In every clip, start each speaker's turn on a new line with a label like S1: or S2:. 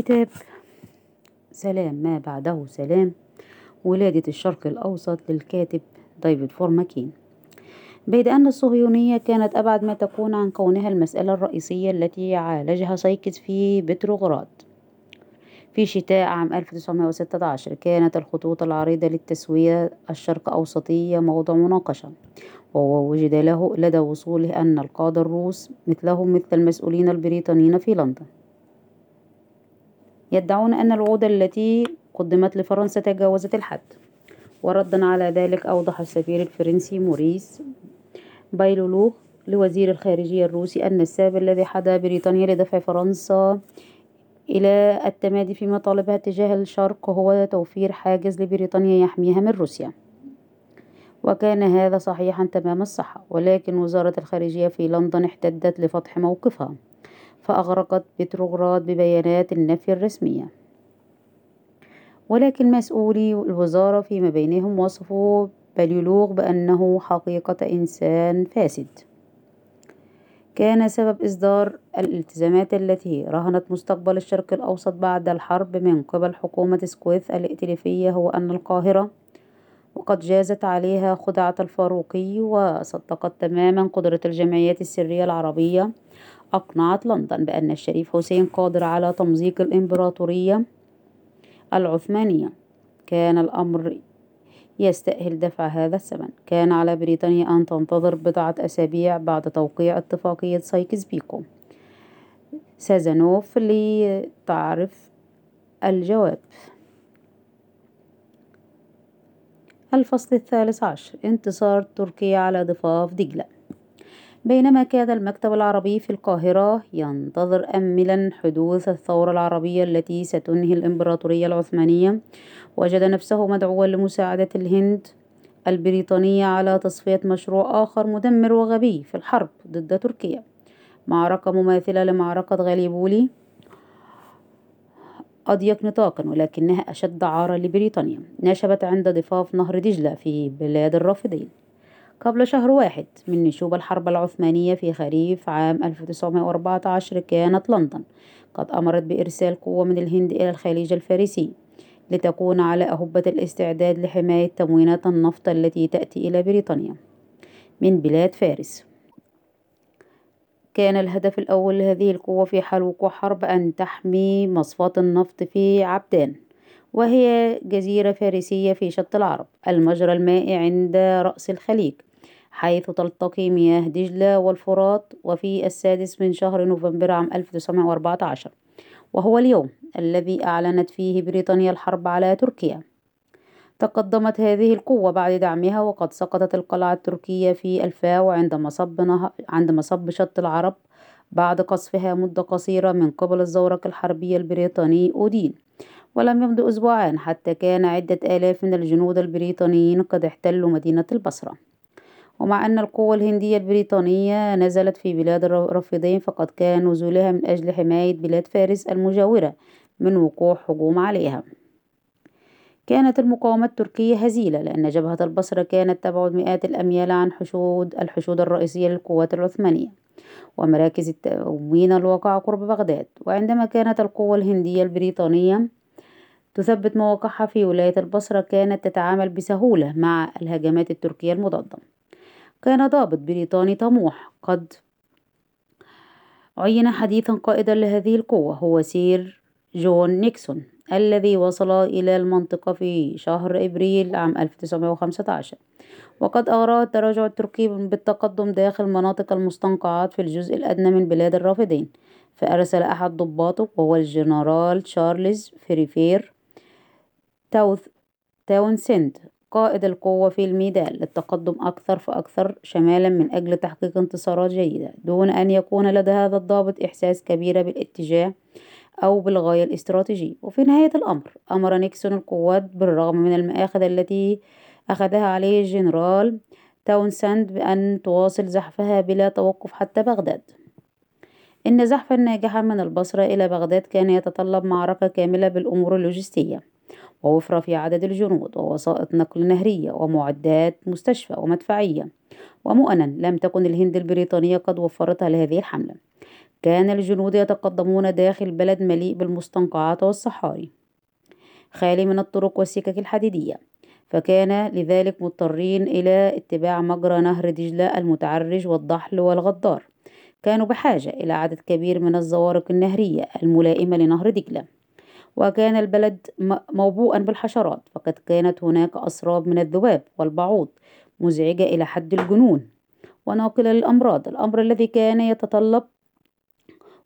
S1: كتاب سلام ما بعده سلام. ولادة الشرق الأوسط للكاتب ديفيد فرومكين بيد أن الصهيونية كانت أبعد ما تكون عن كونها المسألة الرئيسية التي عالجها سايكس في بتروغراد. في شتاء عام 1916 كانت الخطوط العريضة للتسوية الشرق أوسطية موضع مناقشة وهو وجد له لدى وصوله أن القادة الروس مثلهم مثل المسؤولين البريطانيين في لندن. يدعون أن الوعود التي قدمت لفرنسا تجاوزت الحد. وردا على ذلك أوضح السفير الفرنسي موريس بايلولوغ لوزير الخارجية الروسي أن السبب الذي حدا بريطانيا لدفع فرنسا إلى التمادي في مطالبها تجاه الشرق هو توفير حاجز لبريطانيا يحميها من روسيا. وكان هذا صحيحا تمام الصحة ولكن وزارة الخارجية في لندن احتدت لفتح موقفها. فأغرقت بتروغراد ببيانات النفي الرسمية. ولكن مسؤولي الوزارة فيما بينهم وصفوا باليولوغ بأنه حقيقة إنسان فاسد. كان سبب إصدار الالتزامات التي رهنت مستقبل الشرق الأوسط بعد الحرب من قبل حكومة أسكويث الائتلافية هو أن القاهرة وقد جازت عليها خدعة الفاروقي وصدقت تماما قدرة الجمعيات السرية العربية أقنعت لندن بأن الشريف حسين قادر على تمزيق الإمبراطورية العثمانية. كان الأمر يستأهل دفع هذا الثمن كان على بريطانيا أن تنتظر بضعة أسابيع بعد توقيع اتفاقية سايكس بيكو. سازانوف لتعرف الجواب. الفصل الثالث عشر. انتصار تركيا على ضفاف دجلة بينما كان المكتب العربي في القاهرة ينتظر أملا حدوث الثورة العربية التي ستنهي الإمبراطورية العثمانية. وجد نفسه مدعوا لمساعدة الهند البريطانية على تصفية مشروع آخر مدمر وغبي في الحرب ضد تركيا. معركة مماثلة لمعركة غاليبولي أضيق نطاقا ولكنها أشد عارا لبريطانيا. نشبت عند ضفاف نهر دجلة في بلاد الرافدين. قبل شهر واحد من نشوب الحرب العثمانية في خريف عام 1914 كانت لندن. قد أمرت بإرسال قوة من الهند إلى الخليج الفارسي لتكون على أهبة الاستعداد لحماية تموينات النفط التي تأتي إلى بريطانيا من بلاد فارس. كان الهدف الأول لهذه القوة في حال وقوع حرب أن تحمي مصفاة النفط في عبدان وهي جزيرة فارسية في شط العرب المجرى المائي عند رأس الخليج. حيث تلتقي مياه دجلة والفرات وفي السادس من شهر نوفمبر عام 1914 وهو اليوم الذي أعلنت فيه بريطانيا الحرب على تركيا. تقدمت هذه القوة بعد دعمها وقد سقطت القلعة التركية في الفاو عند مصب, نه... عند مصب شط العرب بعد قصفها مدة قصيرة من قبل الزورق الحربي البريطاني أودين. ولم يمض أسبوعان حتى كان عدة آلاف من الجنود البريطانيين قد احتلوا مدينة البصرة. ومع أن القوة الهندية البريطانية نزلت في بلاد الرافدين فقد كان نزولها من أجل حماية بلاد فارس المجاورة من وقوع هجوم عليها. كانت المقاومة التركية هزيلة لأن جبهة البصرة كانت تبعد مئات الأميال عن حشود الحشود الرئيسية للقوات العثمانية ومراكز التموين الواقعة قرب بغداد. وعندما كانت القوة الهندية البريطانية تثبت مواقعها في ولاية البصرة كانت تتعامل بسهولة مع الهجمات التركية المضادة. كان ضابط بريطاني طموح. قد عين حديثا قائدا لهذه القوة هو سير جون نيكسون الذي وصل إلى المنطقة في شهر إبريل عام 1915 وقد أغرى التراجع التركي بالتقدم داخل مناطق المستنقعات في الجزء الأدنى من بلاد الرافدين. فأرسل أحد ضباطه وهو الجنرال تشارلز فريفير تاوث تاونسند قائد القوة في الميدان للتقدم أكثر فأكثر شمالا من أجل تحقيق انتصارات جيدة دون أن يكون لدى هذا الضابط إحساس كبير بالاتجاه أو بالغاية الاستراتيجية. وفي نهاية الأمر أمر نيكسون القوات بالرغم من المآخذ التي أخذها عليه الجنرال تاونسند بأن تواصل زحفها بلا توقف حتى بغداد. إن زحفا ناجحا من البصرة إلى بغداد كان يتطلب معركة كاملة بالأمور اللوجستية. ووفرة في عدد الجنود ووسائط نقل نهرية ومعدات مستشفى ومدفعية. ومؤنا لم تكن الهند البريطانية قد وفرتها لهذه الحملة. كان الجنود يتقدمون داخل بلد مليء بالمستنقعات والصحاري. خالي من الطرق والسكك الحديدية. فكان لذلك مضطرين إلى اتباع مجرى نهر دجلة المتعرج والضحل والغدار. كانوا بحاجة إلى عدد كبير من الزوارق النهرية الملائمة لنهر دجلة. وكان البلد موبوءا بالحشرات فقد كانت هناك أسراب من الذباب والبعوض مزعجة إلى حد الجنون وناقلة للأمراض الأمر الذي كان يتطلب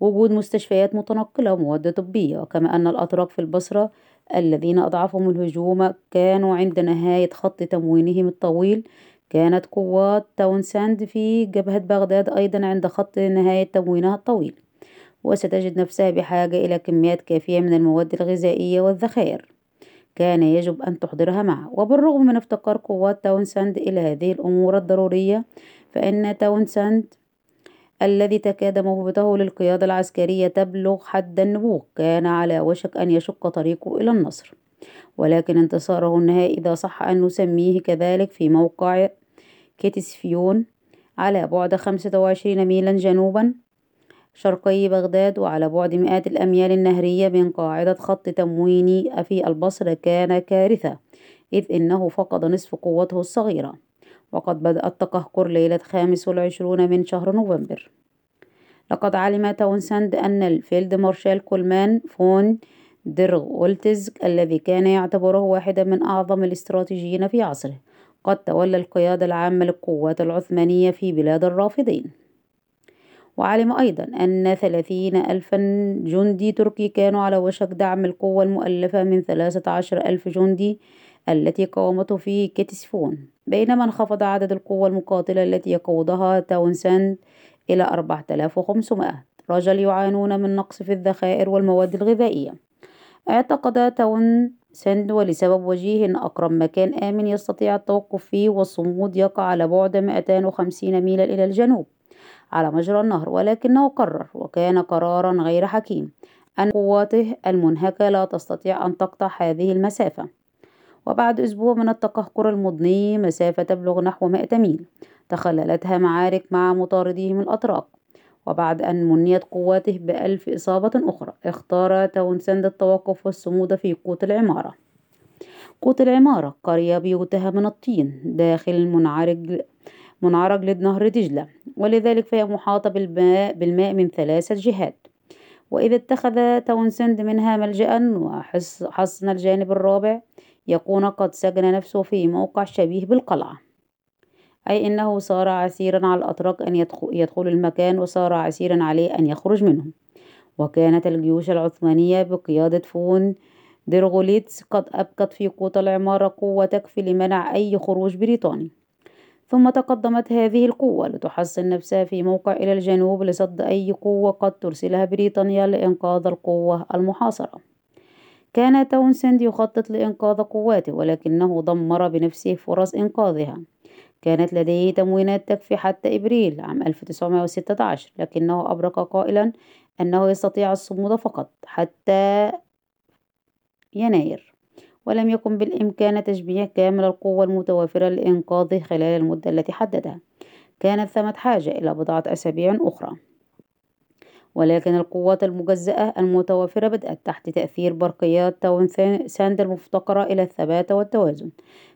S1: وجود مستشفيات متنقلة ومواد طبية وكما أن الأتراك في البصرة الذين أضعفهم الهجوم كانوا عند نهاية خط تموينهم الطويل. كانت قوات تاونساند في جبهة بغداد أيضا عند خط نهاية تموينها الطويل. وستجد نفسها بحاجة إلى كميات كافية من المواد الغذائية والذخائر. كان يجب أن تحضرها معه. وبالرغم من افتقار قوات تاونساند إلى هذه الأمور الضرورية فإن تاونساند الذي تكاد موهبته للقيادة العسكرية تبلغ حد النبوغ كان على وشك أن يشق طريقه إلى النصر. ولكن انتصاره النهائي إذا صح أن نسميه كذلك في موقع كتيسفيون على بعد خمسة وعشرين ميلا جنوبا شرقي بغداد وعلى بعد مئات الأميال النهرية من قاعدة خط تمويني في البصرة كان كارثة إذ إنه فقد نصف قوته الصغيرة. وقد بدأ التقهقر ليلة خامس والعشرون من شهر نوفمبر. لقد علم تاونسند أن الفيلد مارشال كولمار فون ديرغولتز الذي كان يعتبره واحدا من أعظم الاستراتيجيين في عصره. قد تولى القيادة العامة للقوات العثمانية في بلاد الرافضين. وعلم أيضا أن ثلاثين ألفا جندي تركي كانوا على وشك دعم القوة المؤلفة من ثلاثة عشر ألف جندي التي قاومته في كتسفون بينما انخفض عدد القوة المقاتلة التي يقودها تاونسند إلى أربعة آلاف وخمسمائة. رجل يعانون من نقص في الذخائر والمواد الغذائية. اعتقد تاون سند ولسبب وجيه أن أقرب مكان آمن يستطيع التوقف فيه والصمود يقع على بعد 250 ميلا إلى الجنوب. على مجرى النهر ولكنه قرر وكان قرارا غير حكيم أن قواته المنهكة لا تستطيع أن تقطع هذه المسافة. وبعد أسبوع من التقهقر المضني مسافة تبلغ نحو 100 ميل تخللتها معارك مع مطارديهم الأتراك. وبعد أن منيت قواته بألف إصابة أخرى اختار تاونسند التوقف والصمود في كوت العمارة. كوت العمارة قرية بيوتها من الطين داخل المنعرج منعرج لنهر دجلة ولذلك فهي محاطة بالماء, بالماء من ثلاثة جهات. وإذا اتخذ تاونسند منها ملجأ وحصن الجانب الرابع يكون قد سجن نفسه في موقع شبيه بالقلعة. أي أنه صار عسيرا على الأتراك أن يدخلوا المكان وصار عسيرا عليه أن يخرج منه. وكانت الجيوش العثمانية بقيادة فون ديرغولتز قد أبقت في كوت العمارة قوة تكفي لمنع أي خروج بريطاني. ثم تقدمت هذه القوة لتحصن نفسها في موقع إلى الجنوب لصد أي قوة قد ترسلها بريطانيا لإنقاذ القوة المحاصرة. كان تاونسند يخطط لإنقاذ قواته ولكنه دمر بنفسه فرص إنقاذها. كانت لديه تموينات تكفي حتى إبريل عام 1916 لكنه أبرق قائلا أنه يستطيع الصمود فقط حتى يناير. ولم يكن بالإمكان تشبيع كامل القوة المتوافرة لإنقاذه خلال المدة التي حددها. كانت ثمة حاجة إلى بضعة أسابيع أخرى. ولكن القوات المجزأة المتوافرة بدأت تحت تأثير برقيات تاون ساند المفتقرة إلى الثبات والتوازن.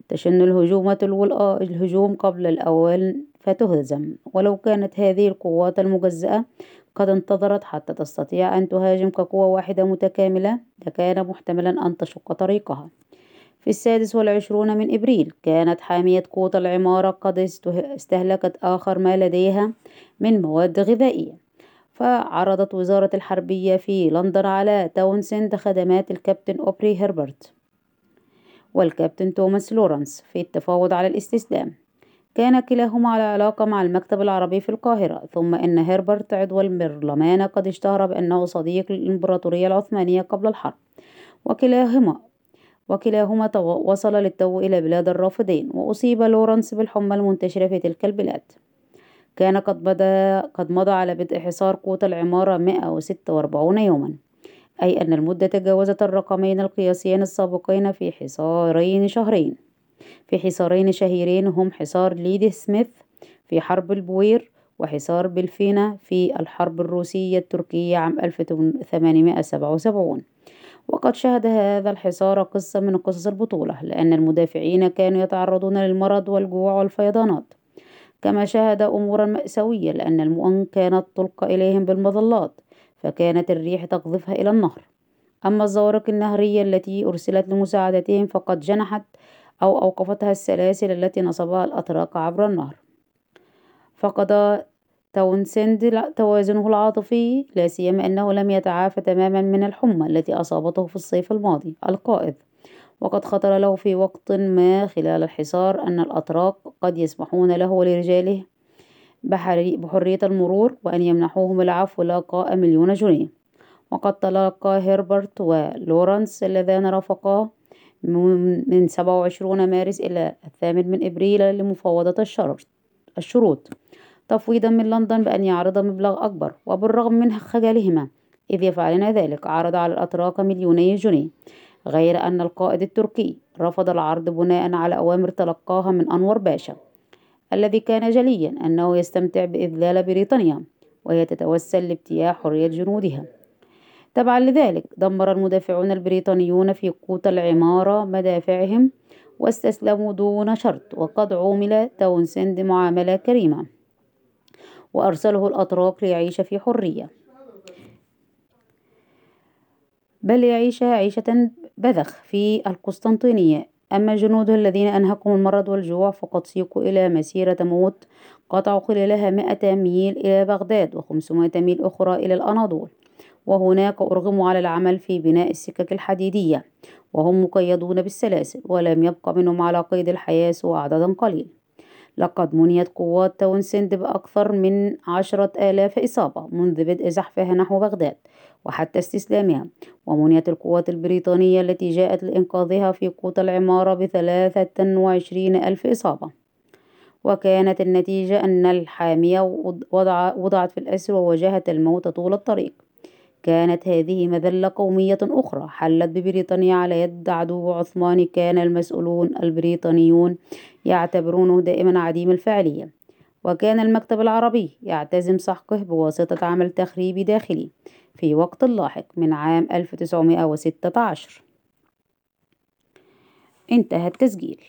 S1: تشن الهجوم تلو الهجوم قبل الأوان فتهزم. ولو كانت هذه القوات المجزأة قد انتظرت حتى تستطيع أن تهاجم كقوة واحدة متكاملة لكان محتملا أن تشق طريقها. في السادس والعشرون من إبريل كانت حامية قوة العمارة قد استهلكت آخر ما لديها من مواد غذائية. فعرضت وزارة الحربية في لندن على تاونسند خدمات الكابتن أوبري هربرت والكابتن توماس لورنس في التفاوض على الاستسلام. كان كلاهما على علاقة مع المكتب العربي في القاهرة ثم إن هربرت عضو البرلمان قد اشتهر بأنه صديق للإمبراطورية العثمانية قبل الحرب. وكلاهما وكلاهما وصل للتو إلى بلاد الرافدين وأصيب لورنس بالحمى المنتشرة في تلك البلاد. كان قد بدأ قد مضى على بدء حصار قوت العمارة 146 يوما أي أن المدة تجاوزت الرقمين القياسيين السابقين في حصارين شهرين. في حصارين شهيرين هم حصار ليدي سميث في حرب البوير وحصار بلفينة في الحرب الروسية التركية عام 1877 وقد شهد هذا الحصار قصة من قصص البطولة لأن المدافعين كانوا يتعرضون للمرض والجوع والفيضانات. كما شاهد أمورا مأساوية لأن المؤن كانت تلقى إليهم بالمظلات فكانت الريح تقذفها إلى النهر. أما الزوارق النهرية التي أرسلت لمساعدتهم فقد جنحت أو أوقفتها السلاسل التي نصبها الأتراك عبر النهر. فقد تاونسند توازنه العاطفي لا سيما أنه لم يتعافى تماما من الحمى التي أصابته في الصيف الماضي القائد. وقد خطر له في وقت ما خلال الحصار أن الأتراك قد يسمحون له ولرجاله بحرية المرور وأن يمنحوهم العفو لقاء مليون جنيه. وقد تلقى هربرت ولورانس اللذان رافقاه من 27 مارس إلى الثامن من إبريل لمفاوضة الشروط. تفويضا من لندن بأن يعرض مبلغ أكبر وبالرغم من خجلهما إذ يفعلن ذلك عرض على الأتراك مليوني جنيه. غير أن القائد التركي رفض العرض بناء على أوامر تلقاها من أنور باشا الذي كان جليا أنه يستمتع بإذلال بريطانيا وهي تتوسل لابتياع حرية جنودها. تبعا لذلك دمر المدافعون البريطانيون في قوت العمارة مدافعهم واستسلموا دون شرط وقد عومل تاونسند معاملة كريمة وأرسله الأتراك ليعيش في حرية. بل يعيش عيشة بذخ في القسطنطينية. أما جنوده الذين أنهكهم المرض والجوع فقد سيقوا إلى مسيرة موت قطعوا خلالها مئة ميل إلى بغداد وخمسمائة ميل أخرى إلى الأناضول. وهناك أرغموا على العمل في بناء السكك الحديدية وهم مقيدون بالسلاسل ولم يبق منهم على قيد الحياة سوى عدد قليل. لقد منيت قوات تاونسند بأكثر من عشرة آلاف إصابة منذ بدء زحفها نحو بغداد وحتى استسلامها ومنيت القوات البريطانية التي جاءت لإنقاذها في قوت العمارة بثلاثة وعشرين ألف إصابة. وكانت النتيجة أن الحامية وضعت في الأسر وواجهت الموت طول الطريق. كانت هذه مذلة قومية أخرى. حلت ببريطانيا على يد عدو عثماني كان المسؤولون البريطانيون يعتبرونه دائما عديم الفاعلية. وكان المكتب العربي يعتزم سحقه بواسطة عمل تخريبي داخلي في وقت لاحق من عام 1916 انتهى التسجيل